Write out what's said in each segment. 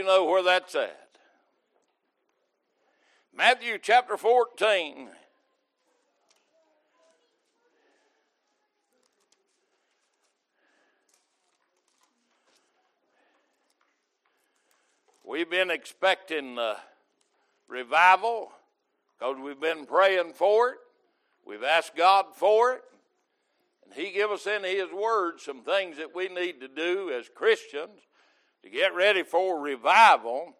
you know where that's at. Matthew chapter 14. We've been expecting uh, revival because we've been praying for it. We've asked God for it. And He give us in His Word some things that we need to do as Christians to get ready for revival.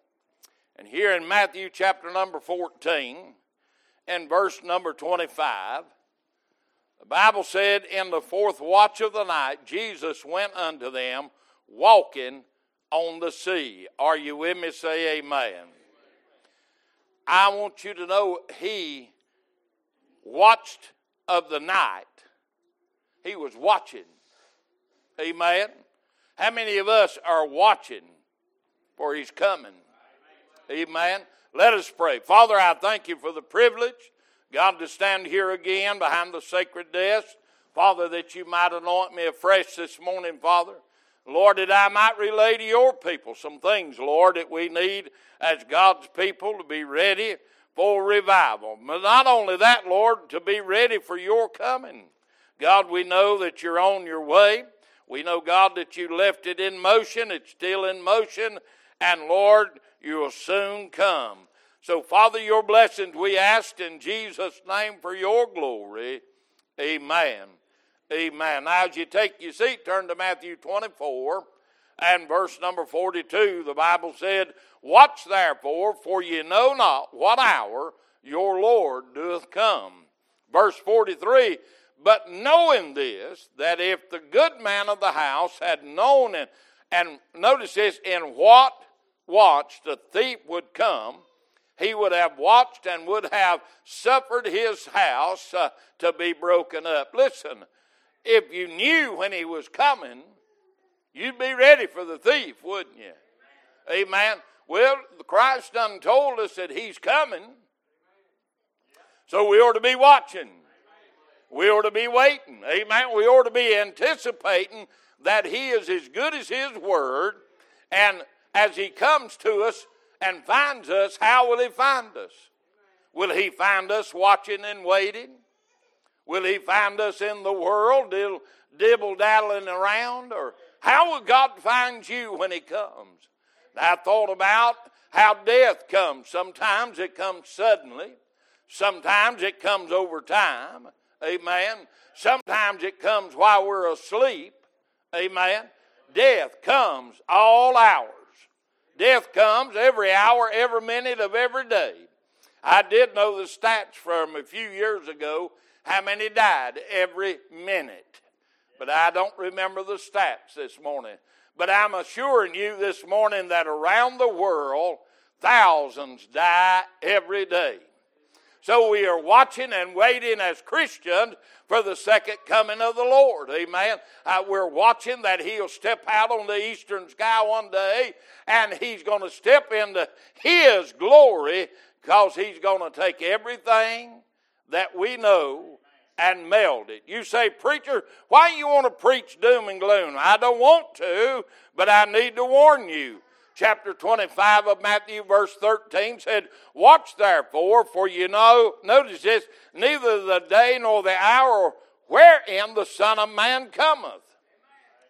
And here in Matthew chapter number 14 and verse number 25, the Bible said, In the fourth watch of the night, Jesus went unto them walking on the sea. Are you with me? Say amen. I want you to know he watched of the night. He was watching. Amen. How many of us are watching for his coming? Amen. Let us pray. Father, I thank you for the privilege, God, to stand here again behind the sacred desk. Father, that you might anoint me afresh this morning, Father. Lord, that I might relay to your people some things, Lord, that we need as God's people to be ready for revival. But not only that, Lord, to be ready for your coming. God, we know that you're on your way. We know, God, that you left it in motion. It's still in motion. And Lord, you will soon come. So, Father, your blessings we ask in Jesus' name for your glory. Amen. Amen. Now, as you take your seat, turn to Matthew 24 and verse number 42. The Bible said, Watch therefore, for ye know not what hour your Lord doeth come. Verse 43 But knowing this, that if the good man of the house had known, and, and notice this, in what watch the thief would come, he would have watched and would have suffered his house uh, to be broken up. Listen, if you knew when he was coming, you'd be ready for the thief, wouldn't you? Amen. Well, Christ done told us that he's coming. So we ought to be watching. We ought to be waiting. Amen. We ought to be anticipating that he is as good as his word. And as he comes to us and finds us, how will he find us? Will he find us watching and waiting? Will he find us in the world dibble daddling around? Or how will God find you when he comes? I thought about how death comes. Sometimes it comes suddenly, sometimes it comes over time. Amen. Sometimes it comes while we're asleep. Amen. Death comes all hours. Death comes every hour, every minute of every day. I did know the stats from a few years ago how many died every minute. But I don't remember the stats this morning. But I'm assuring you this morning that around the world, thousands die every day. So we are watching and waiting as Christians for the second coming of the Lord. Amen. Uh, we're watching that He'll step out on the eastern sky one day and He's going to step into His glory because He's going to take everything that we know and meld it. You say, Preacher, why you want to preach doom and gloom? I don't want to, but I need to warn you. Chapter 25 of Matthew, verse 13 said, Watch therefore, for you know, notice this, neither the day nor the hour wherein the Son of Man cometh.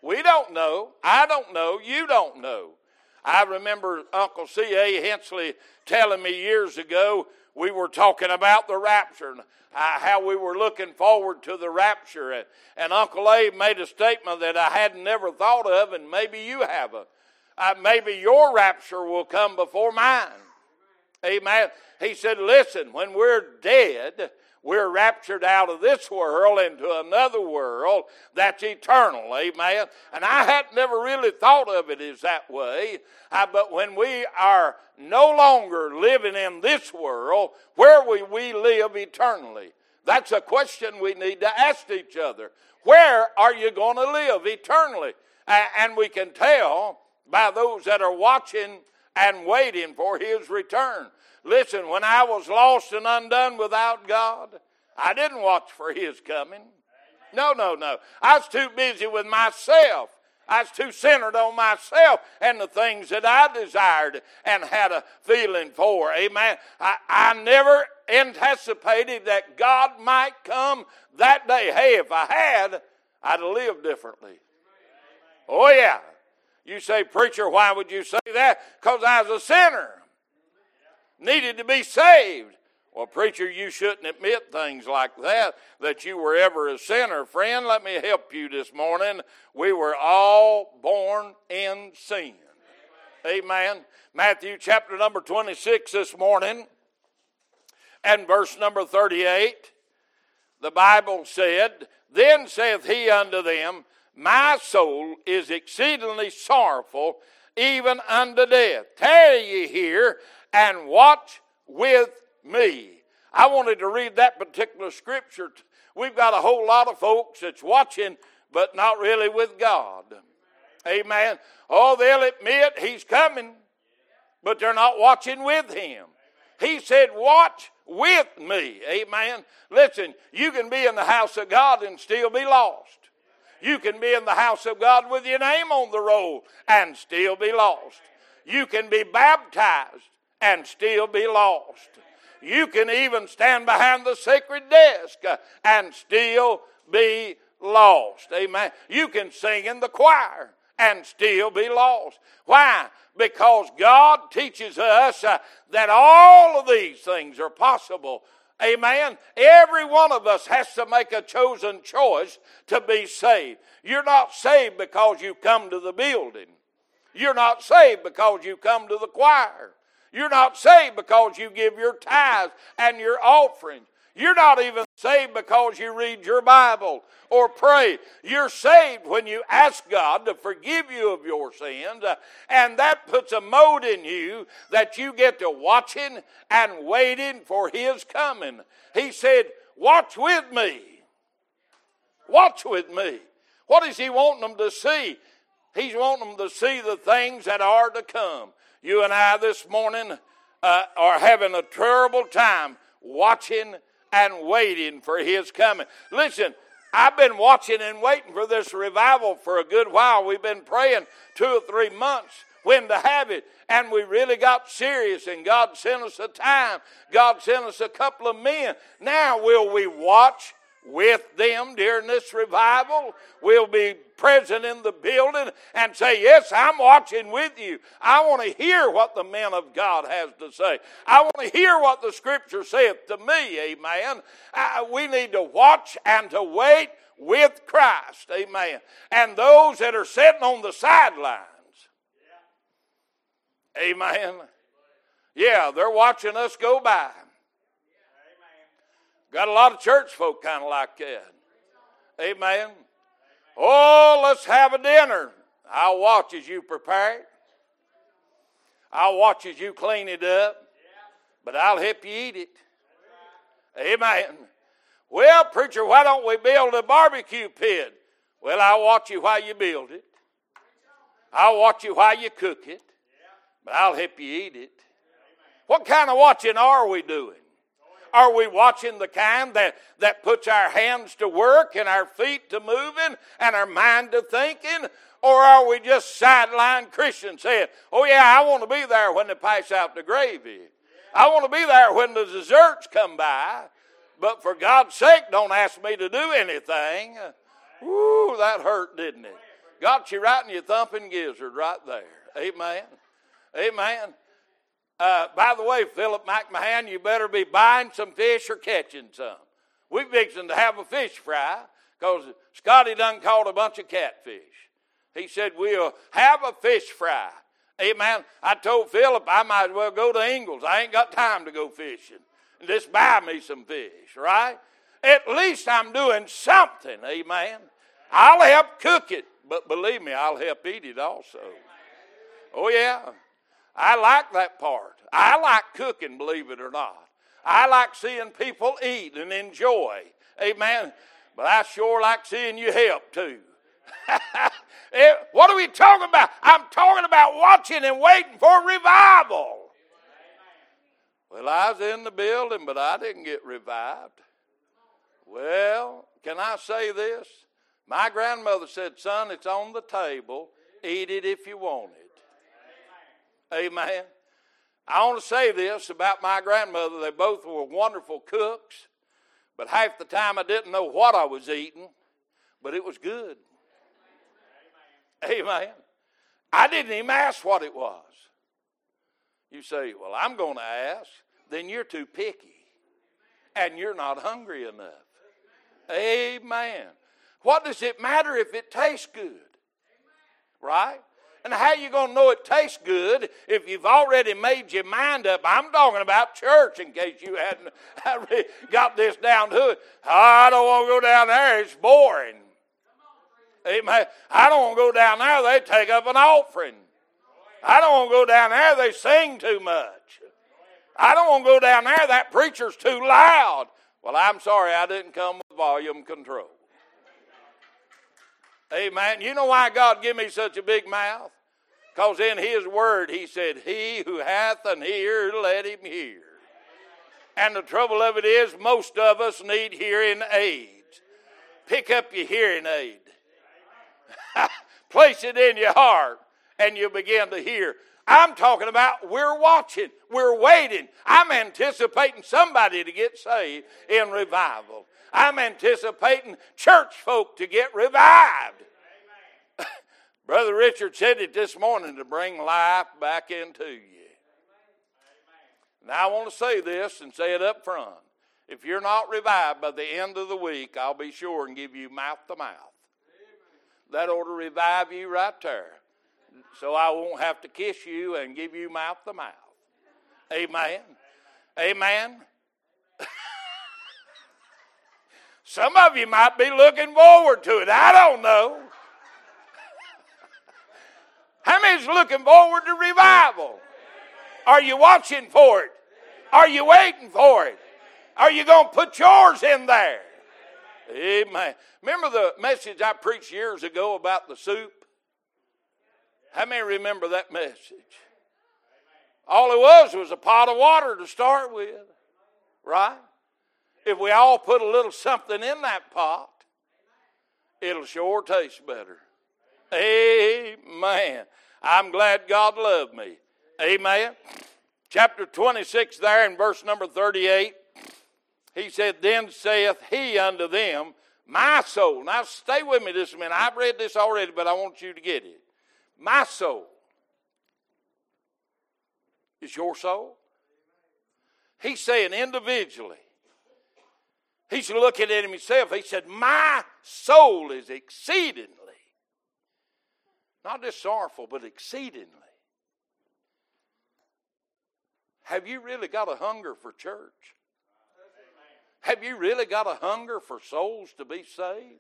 We don't know. I don't know. You don't know. I remember Uncle C.A. Hensley telling me years ago we were talking about the rapture, uh, how we were looking forward to the rapture. And, and Uncle Abe made a statement that I had never thought of, and maybe you haven't. Uh, maybe your rapture will come before mine. Amen. He said, Listen, when we're dead, we're raptured out of this world into another world that's eternal. Amen. And I had never really thought of it as that way. But when we are no longer living in this world, where will we live eternally? That's a question we need to ask each other. Where are you going to live eternally? And we can tell by those that are watching and waiting for his return. Listen, when I was lost and undone without God, I didn't watch for His coming. No, no, no. I was too busy with myself. I was too centered on myself and the things that I desired and had a feeling for. Amen. I, I never anticipated that God might come that day. Hey, if I had, I'd have lived differently. Oh, yeah. You say, Preacher, why would you say that? Because I was a sinner, needed to be saved. Well, preacher, you shouldn't admit things like that, that you were ever a sinner. Friend, let me help you this morning. We were all born in sin. Amen. Matthew chapter number 26 this morning and verse number 38. The Bible said, Then saith he unto them, My soul is exceedingly sorrowful, even unto death. Tarry ye here and watch with me. I wanted to read that particular scripture. We've got a whole lot of folks that's watching, but not really with God. Amen. Oh, they'll admit He's coming, but they're not watching with Him. He said, Watch with me. Amen. Listen, you can be in the house of God and still be lost. You can be in the house of God with your name on the roll and still be lost. You can be baptized and still be lost. You can even stand behind the sacred desk and still be lost. Amen. You can sing in the choir and still be lost. Why? Because God teaches us uh, that all of these things are possible. Amen. Every one of us has to make a chosen choice to be saved. You're not saved because you come to the building. You're not saved because you come to the choir. You're not saved because you give your tithes and your offerings. You're not even saved because you read your Bible or pray. You're saved when you ask God to forgive you of your sins, uh, and that puts a mode in you that you get to watching and waiting for His coming. He said, Watch with me. Watch with me. What is He wanting them to see? He's wanting them to see the things that are to come. You and I this morning uh, are having a terrible time watching and waiting for His coming. Listen, I've been watching and waiting for this revival for a good while. We've been praying two or three months when to have it. And we really got serious, and God sent us a time. God sent us a couple of men. Now, will we watch with them during this revival. We'll be present in the building and say, Yes, I'm watching with you. I want to hear what the man of God has to say. I want to hear what the scripture saith to me. Amen. Uh, we need to watch and to wait with Christ. Amen. And those that are sitting on the sidelines. Amen. Yeah, they're watching us go by. Got a lot of church folk kind of like that. Amen. Oh, let's have a dinner. I'll watch as you prepare it. I'll watch as you clean it up. But I'll help you eat it. Amen. Well, preacher, why don't we build a barbecue pit? Well, I'll watch you while you build it. I'll watch you while you cook it. But I'll help you eat it. What kind of watching are we doing? Are we watching the kind that, that puts our hands to work and our feet to moving and our mind to thinking? Or are we just sideline Christians saying, oh, yeah, I want to be there when they pass out the gravy? I want to be there when the desserts come by. But for God's sake, don't ask me to do anything. Ooh, that hurt, didn't it? Got you right in your thumping gizzard right there. Amen. Amen. Uh, by the way, Philip McMahon, you better be buying some fish or catching some. We're fixing to have a fish fry because Scotty done caught a bunch of catfish. He said, We'll have a fish fry. Amen. I told Philip I might as well go to Ingles. I ain't got time to go fishing. Just buy me some fish, right? At least I'm doing something. Amen. I'll help cook it, but believe me, I'll help eat it also. Oh, yeah. I like that part. I like cooking, believe it or not. I like seeing people eat and enjoy. Amen. But I sure like seeing you help too. Eh, what are we talking about? I'm talking about watching and waiting for revival. Well, I was in the building, but I didn't get revived. Well, can I say this? My grandmother said, Son, it's on the table. Eat it if you want it. Amen. I want to say this about my grandmother. They both were wonderful cooks, but half the time I didn't know what I was eating, but it was good. Amen. I didn't even ask what it was. You say, Well, I'm going to ask. Then you're too picky and you're not hungry enough. Amen. What does it matter if it tastes good? Right? And how you going to know it tastes good if you've already made your mind up? I'm talking about church in case you hadn't got this down to it. I don't want to go down there. It's boring. Amen. I don't want to go down there. They take up an offering. I don't want to go down there. They sing too much. I don't want to go down there. That preacher's too loud. Well, I'm sorry. I didn't come with volume control. Amen. You know why God give me such a big mouth? Because in His Word He said, He who hath an ear, let him hear. And the trouble of it is, most of us need hearing aids. Pick up your hearing aid, place it in your heart, and you begin to hear. I'm talking about we're watching, we're waiting. I'm anticipating somebody to get saved in revival. I'm anticipating church folk to get revived. Brother Richard said it this morning to bring life back into you. Now, I want to say this and say it up front. If you're not revived by the end of the week, I'll be sure and give you mouth to mouth. That ought to revive you right there. So I won't have to kiss you and give you mouth to mouth. Amen. Amen. Some of you might be looking forward to it. I don't know. How many's looking forward to revival? Are you watching for it? Are you waiting for it? Are you going to put yours in there? Amen. Remember the message I preached years ago about the soup? How many remember that message? All it was was a pot of water to start with, right? If we all put a little something in that pot, it'll sure taste better. Amen. I'm glad God loved me. Amen. Chapter 26, there in verse number 38, he said, Then saith he unto them, My soul. Now stay with me this minute. I've read this already, but I want you to get it. My soul is your soul. He's saying individually. He's looking at himself. He said, My soul is exceedingly, not just sorrowful, but exceedingly. Have you really got a hunger for church? Have you really got a hunger for souls to be saved?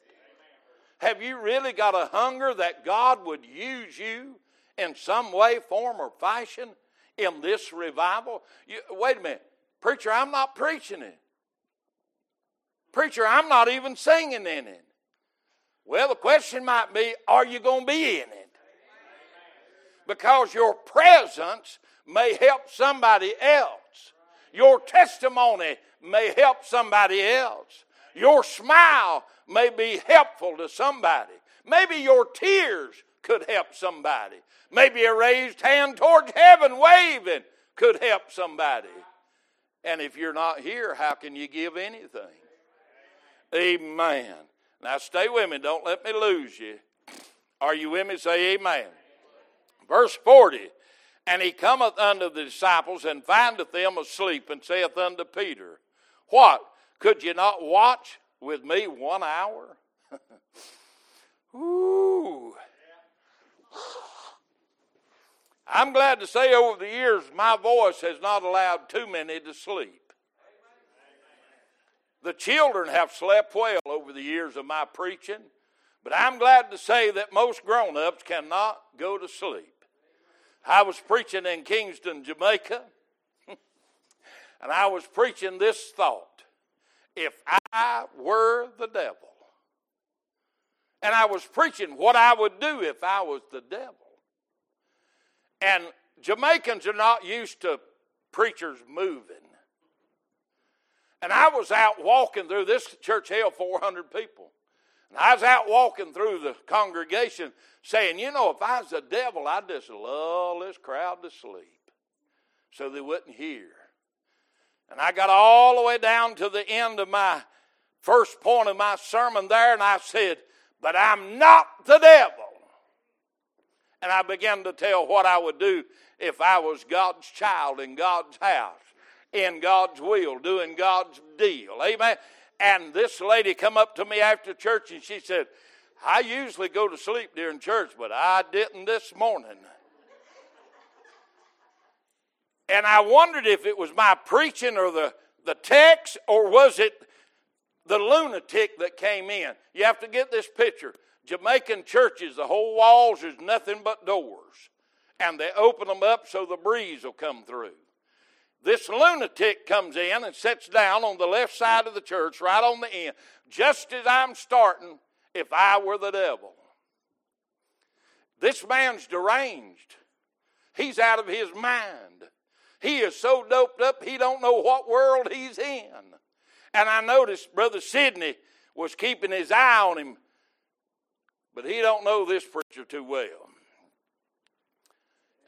Have you really got a hunger that God would use you in some way, form, or fashion in this revival? You, wait a minute. Preacher, I'm not preaching it. Preacher, I'm not even singing in it. Well, the question might be are you going to be in it? Because your presence may help somebody else. Your testimony may help somebody else. Your smile may be helpful to somebody. Maybe your tears could help somebody. Maybe a raised hand towards heaven waving could help somebody. And if you're not here, how can you give anything? Amen. Now stay with me. Don't let me lose you. Are you with me? Say amen. Verse 40 And he cometh unto the disciples and findeth them asleep and saith unto Peter, What? Could you not watch with me one hour? Ooh. I'm glad to say over the years my voice has not allowed too many to sleep. The children have slept well over the years of my preaching, but I'm glad to say that most grown ups cannot go to sleep. I was preaching in Kingston, Jamaica, and I was preaching this thought if I were the devil. And I was preaching what I would do if I was the devil. And Jamaicans are not used to preachers moving. And I was out walking through this church held 400 people. And I was out walking through the congregation saying, you know, if I was the devil, I'd just lull this crowd to sleep so they wouldn't hear. And I got all the way down to the end of my first point of my sermon there, and I said, But I'm not the devil. And I began to tell what I would do if I was God's child in God's house, in God's will, doing God's deal. Amen. And this lady come up to me after church and she said, I usually go to sleep during church, but I didn't this morning. And I wondered if it was my preaching or the, the text, or was it the lunatic that came in. You have to get this picture. Jamaican churches, the whole walls is nothing but doors. And they open them up so the breeze will come through. This lunatic comes in and sits down on the left side of the church, right on the end, just as I'm starting, if I were the devil. This man's deranged. He's out of his mind. He is so doped up he don't know what world he's in. And I noticed Brother Sidney was keeping his eye on him, but he don't know this preacher too well.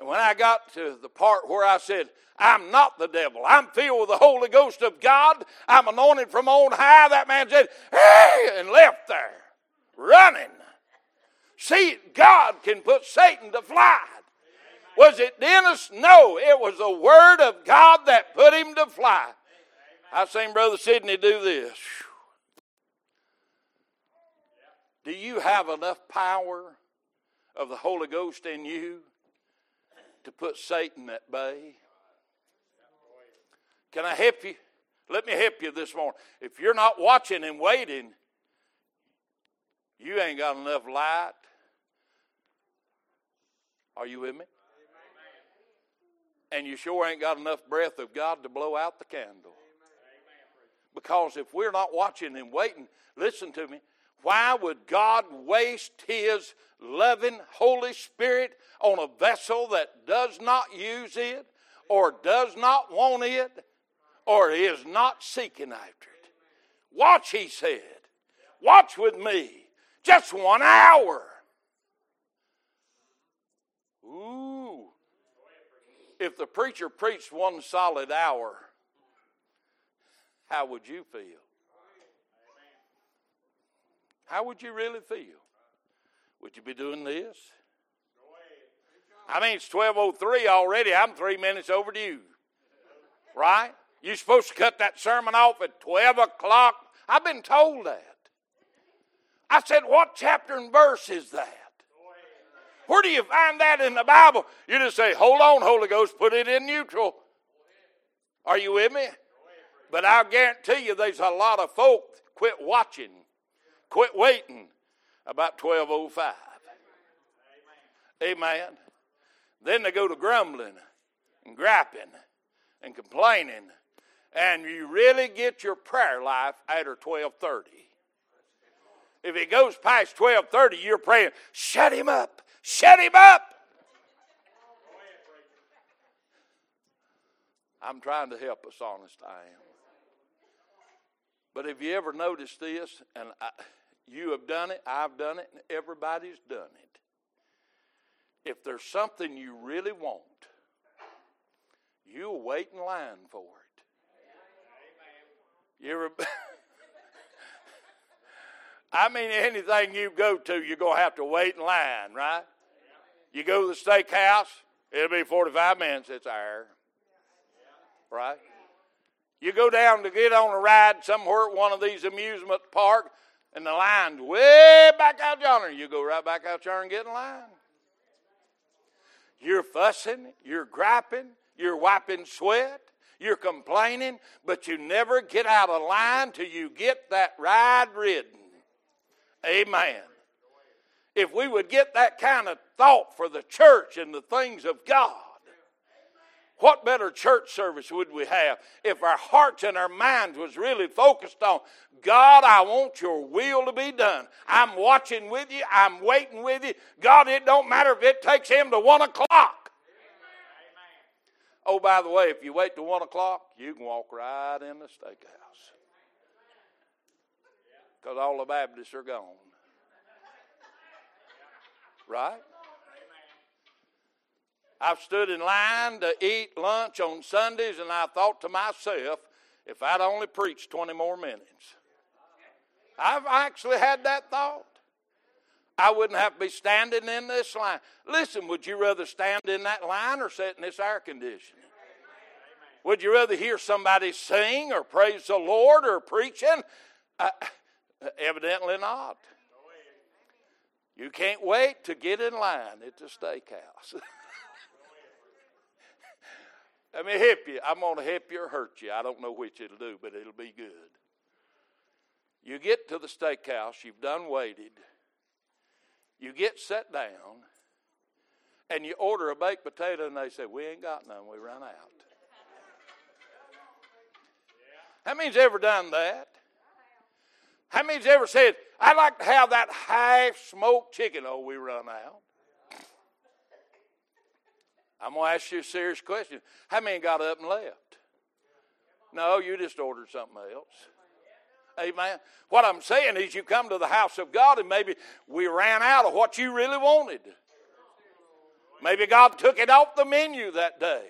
And when I got to the part where I said, I'm not the devil. I'm filled with the Holy Ghost of God. I'm anointed from on high. That man said, Hey, and left there, running. See, God can put Satan to flight. Was it Dennis? No, it was the Word of God that put him to flight. I've seen Brother Sidney do this. Do you have enough power of the Holy Ghost in you to put Satan at bay? Can I help you? Let me help you this morning. If you're not watching and waiting, you ain't got enough light. Are you with me? And you sure ain't got enough breath of God to blow out the candle. Because if we're not watching and waiting, listen to me, why would God waste His loving Holy Spirit on a vessel that does not use it, or does not want it, or is not seeking after it? Watch, He said. Watch with me. Just one hour. Ooh. If the preacher preached one solid hour, how would you feel? How would you really feel? Would you be doing this? I mean, it's 12.03 already. I'm three minutes overdue. Right? You're supposed to cut that sermon off at 12 o'clock. I've been told that. I said, What chapter and verse is that? Where do you find that in the Bible? You just say, Hold on, Holy Ghost, put it in neutral. Are you with me? But I'll guarantee you there's a lot of folk quit watching, quit waiting about 1205. Amen. Then they go to grumbling and griping and complaining. And you really get your prayer life after 1230. If it goes past 1230, you're praying, shut him up, shut him up. I'm trying to help us, honest I am. But have you ever noticed this? And I, you have done it, I've done it, and everybody's done it. If there's something you really want, you'll wait in line for it. You ever? I mean, anything you go to, you're going to have to wait in line, right? You go to the steakhouse, it'll be 45 minutes, it's hour. Right? You go down to get on a ride somewhere at one of these amusement parks, and the line's way back out yonder. You go right back out yonder and get in line. You're fussing, you're griping, you're wiping sweat, you're complaining, but you never get out of line till you get that ride ridden. Amen. If we would get that kind of thought for the church and the things of God, what better church service would we have if our hearts and our minds was really focused on God, I want your will to be done. I'm watching with you. I'm waiting with you. God, it don't matter if it takes him to one o'clock. Oh, by the way, if you wait to one o'clock, you can walk right in the steakhouse. Because all the Baptists are gone. Right? I've stood in line to eat lunch on Sundays, and I thought to myself, if I'd only preached 20 more minutes. I've actually had that thought. I wouldn't have to be standing in this line. Listen, would you rather stand in that line or sit in this air conditioning? Would you rather hear somebody sing or praise the Lord or preaching? Uh, evidently not. You can't wait to get in line at the steakhouse. Let me help you. I'm going to help you or hurt you. I don't know which it'll do, but it'll be good. You get to the steakhouse, you've done waited, you get set down, and you order a baked potato, and they say, We ain't got none, we run out. How many's ever done that? How many's ever said, I'd like to have that half smoked chicken? Oh, we run out. I'm going to ask you a serious question. How many got up and left? No, you just ordered something else. Amen. What I'm saying is, you come to the house of God and maybe we ran out of what you really wanted. Maybe God took it off the menu that day.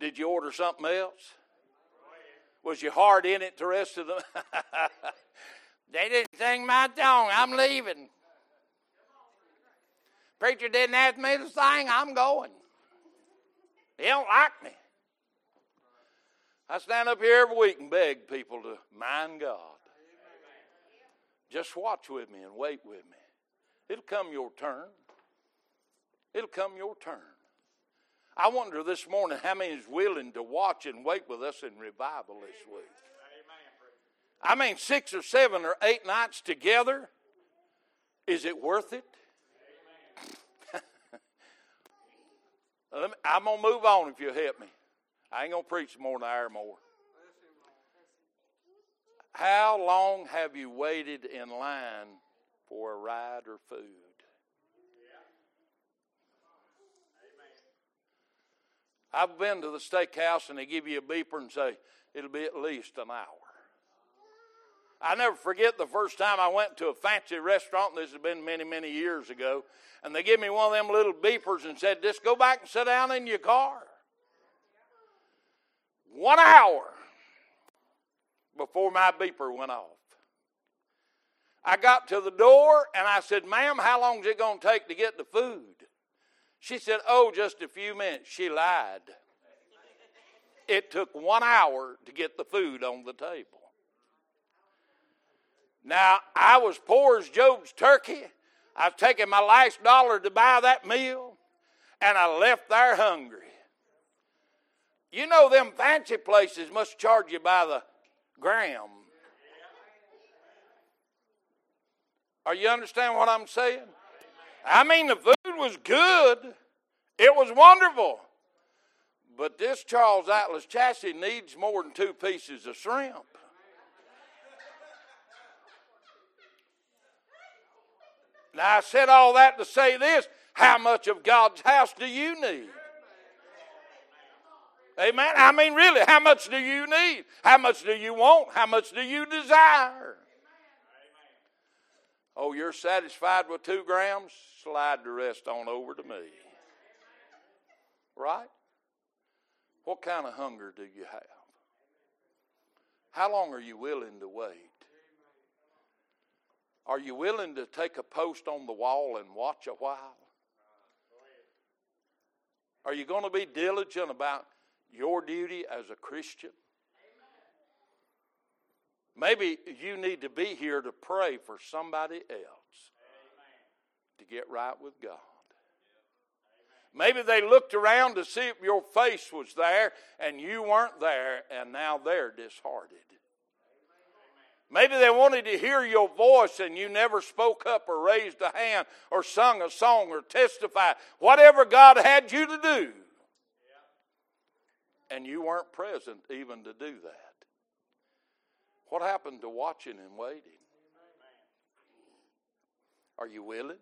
Did you order something else? Was your heart in it the rest of the? they didn't sing my song. I'm leaving. Preacher didn't ask me to sing. I'm going. They don't like me. I stand up here every week and beg people to mind God. Just watch with me and wait with me. It'll come your turn. It'll come your turn. I wonder this morning how many is willing to watch and wait with us in revival this week. I mean, six or seven or eight nights together. Is it worth it? I'm going to move on if you'll help me. I ain't going to preach more than an hour more. How long have you waited in line for a ride or food? I've been to the steakhouse and they give you a beeper and say it'll be at least an hour. I never forget the first time I went to a fancy restaurant. This has been many, many years ago. And they give me one of them little beepers and said, just go back and sit down in your car. One hour before my beeper went off. I got to the door and I said, ma'am, how long is it going to take to get the food? She said, oh, just a few minutes. She lied. It took one hour to get the food on the table. Now, I was poor as Job's turkey. I've taken my last dollar to buy that meal, and I left there hungry. You know, them fancy places must charge you by the gram. Are you understand what I'm saying? I mean, the food was good, it was wonderful. But this Charles Atlas chassis needs more than two pieces of shrimp. Now, I said all that to say this how much of God's house do you need? Amen. I mean, really, how much do you need? How much do you want? How much do you desire? Oh, you're satisfied with two grams? Slide the rest on over to me. Right? What kind of hunger do you have? How long are you willing to wait? Are you willing to take a post on the wall and watch a while? Are you going to be diligent about your duty as a Christian? Maybe you need to be here to pray for somebody else to get right with God. Maybe they looked around to see if your face was there and you weren't there, and now they're disheartened. Maybe they wanted to hear your voice and you never spoke up or raised a hand or sung a song or testified. Whatever God had you to do. And you weren't present even to do that. What happened to watching and waiting? Are you willing?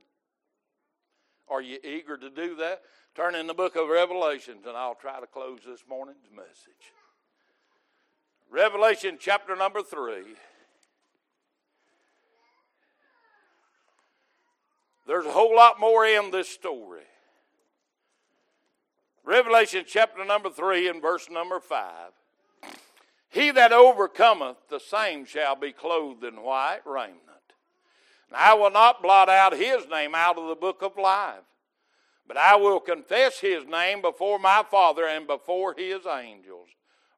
Are you eager to do that? Turn in the book of Revelations and I'll try to close this morning's message. Revelation chapter number 3. There's a whole lot more in this story. Revelation chapter number 3 and verse number 5. He that overcometh, the same shall be clothed in white raiment. And I will not blot out his name out of the book of life, but I will confess his name before my Father and before his angels.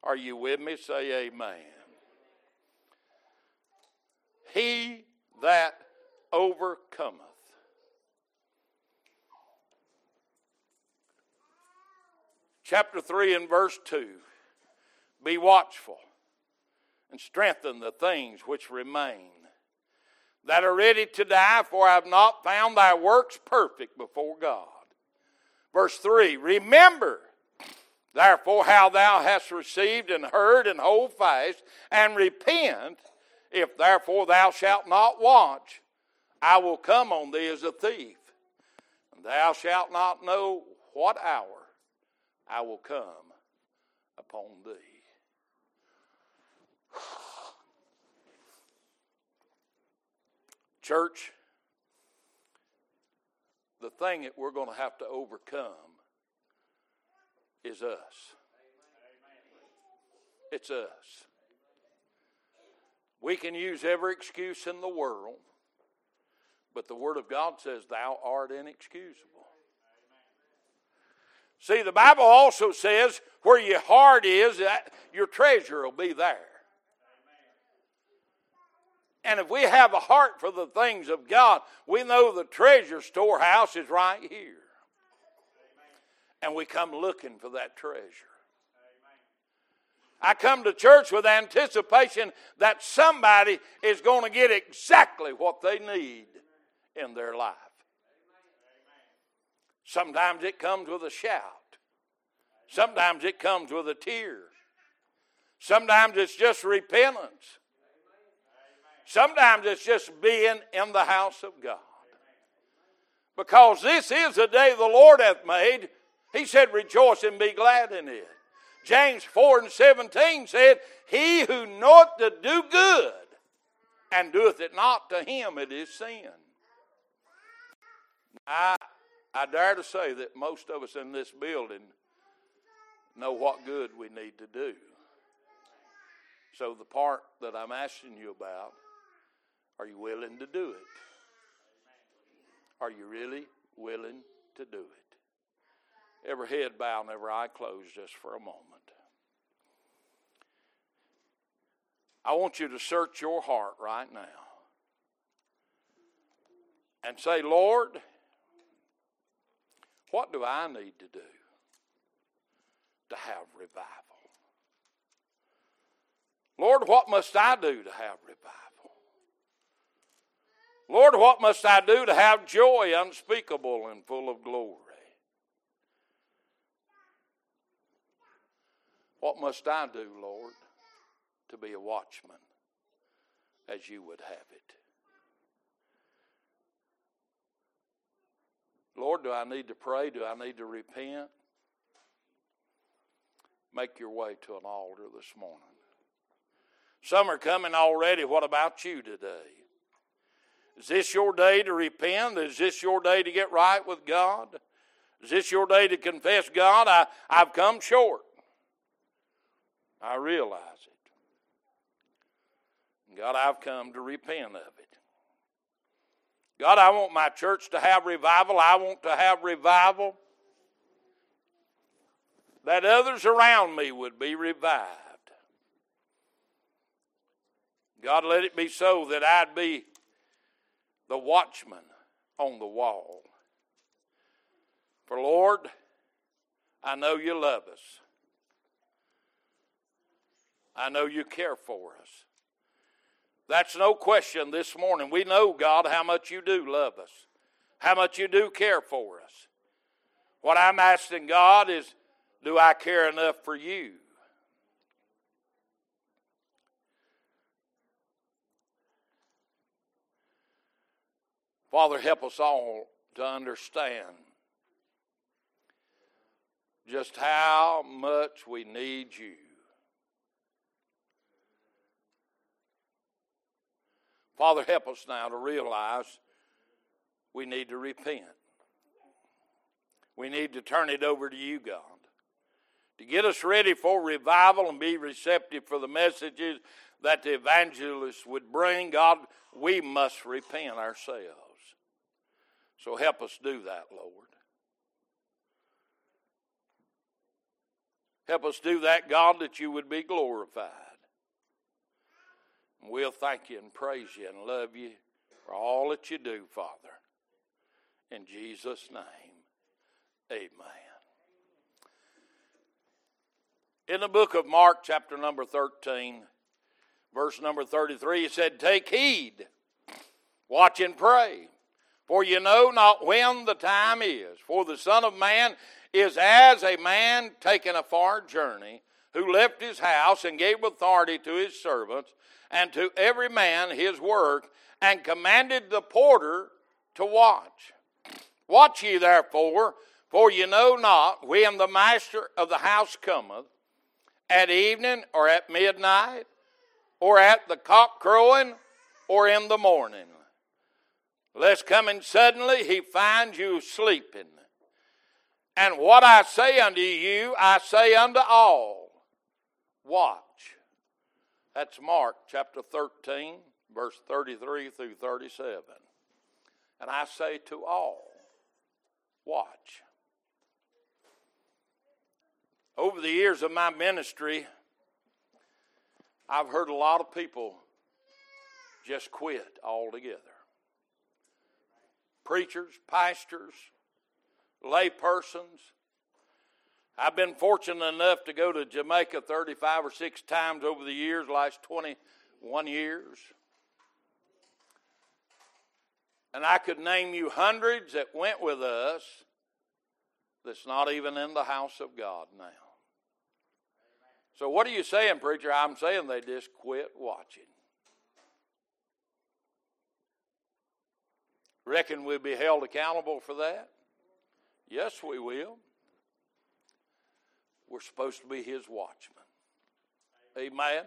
Are you with me? Say amen. He that overcometh. Chapter 3 and verse 2 Be watchful and strengthen the things which remain that are ready to die, for I have not found thy works perfect before God. Verse 3 Remember, therefore, how thou hast received and heard, and hold fast, and repent. If therefore thou shalt not watch, I will come on thee as a thief, and thou shalt not know what hour I will come upon thee. Church, the thing that we're going to have to overcome is us. It's us. We can use every excuse in the world, but the Word of God says, Thou art inexcusable. See, the Bible also says, Where your heart is, that your treasure will be there. And if we have a heart for the things of God, we know the treasure storehouse is right here. And we come looking for that treasure. I come to church with anticipation that somebody is going to get exactly what they need in their life. Sometimes it comes with a shout. Sometimes it comes with a tear. Sometimes it's just repentance. Sometimes it's just being in the house of God. Because this is the day the Lord hath made. He said, Rejoice and be glad in it. James 4 and 17 said, He who knoweth to do good and doeth it not to him, it is sin. I, I dare to say that most of us in this building know what good we need to do. So, the part that I'm asking you about are you willing to do it? Are you really willing to do it? Every head bow and every eye closed just for a moment. I want you to search your heart right now and say, Lord, what do I need to do to have revival? Lord, what must I do to have revival? Lord, what must I do to have joy unspeakable and full of glory? What must I do, Lord, to be a watchman as you would have it? Lord, do I need to pray? Do I need to repent? Make your way to an altar this morning. Some are coming already. What about you today? Is this your day to repent? Is this your day to get right with God? Is this your day to confess, God, I, I've come short? I realize it. God, I've come to repent of it. God, I want my church to have revival. I want to have revival that others around me would be revived. God, let it be so that I'd be the watchman on the wall. For Lord, I know you love us. I know you care for us. That's no question this morning. We know, God, how much you do love us, how much you do care for us. What I'm asking God is, do I care enough for you? Father, help us all to understand just how much we need you. Father, help us now to realize we need to repent. We need to turn it over to you, God. To get us ready for revival and be receptive for the messages that the evangelists would bring, God, we must repent ourselves. So help us do that, Lord. Help us do that, God, that you would be glorified. And we'll thank you and praise you and love you for all that you do, Father. In Jesus' name, amen. In the book of Mark, chapter number 13, verse number 33, he said, Take heed, watch and pray, for you know not when the time is. For the Son of Man is as a man taking a far journey, who left his house and gave authority to his servants, and to every man his work, and commanded the porter to watch. Watch ye therefore, for ye know not when the master of the house cometh, at evening or at midnight, or at the cock crowing, or in the morning. Lest coming suddenly he find you sleeping. And what I say unto you, I say unto all watch. That's Mark chapter 13, verse 33 through 37. And I say to all, watch. Over the years of my ministry, I've heard a lot of people just quit altogether. Preachers, pastors, lay persons. I've been fortunate enough to go to Jamaica 35 or 6 times over the years, last 21 years. And I could name you hundreds that went with us that's not even in the house of God now. So, what are you saying, preacher? I'm saying they just quit watching. Reckon we'll be held accountable for that? Yes, we will. We're supposed to be his watchmen. Amen.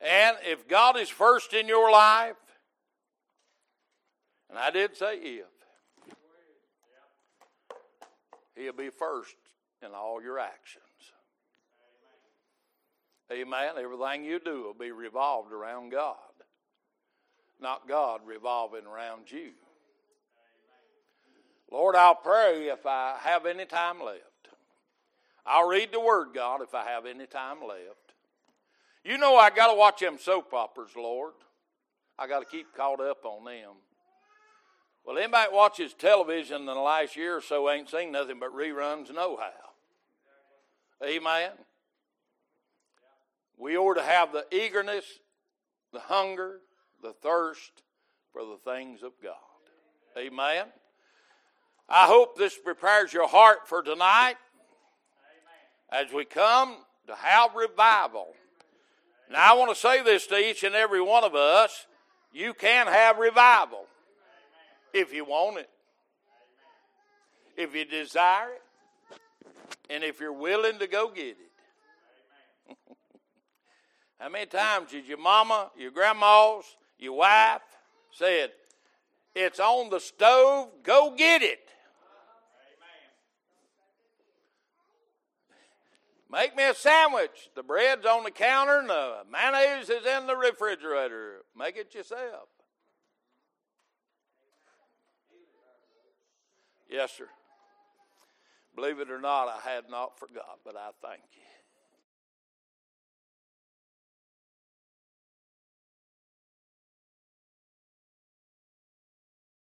And if God is first in your life, and I did say if, he'll be first in all your actions. Amen. Everything you do will be revolved around God, not God revolving around you. Lord, I'll pray if I have any time left. I'll read the Word, God, if I have any time left. You know I got to watch them soap operas, Lord. I got to keep caught up on them. Well, anybody watches television in the last year or so ain't seen nothing but reruns no how. Amen. We ought to have the eagerness, the hunger, the thirst for the things of God. Amen. I hope this prepares your heart for tonight as we come to have revival. Now, I want to say this to each and every one of us you can have revival if you want it, if you desire it, and if you're willing to go get it. How many times did your mama, your grandmas, your wife said, It's on the stove, go get it? Make me a sandwich. The bread's on the counter and the mayonnaise is in the refrigerator. Make it yourself. Yes, sir. Believe it or not, I had not forgot, but I thank you.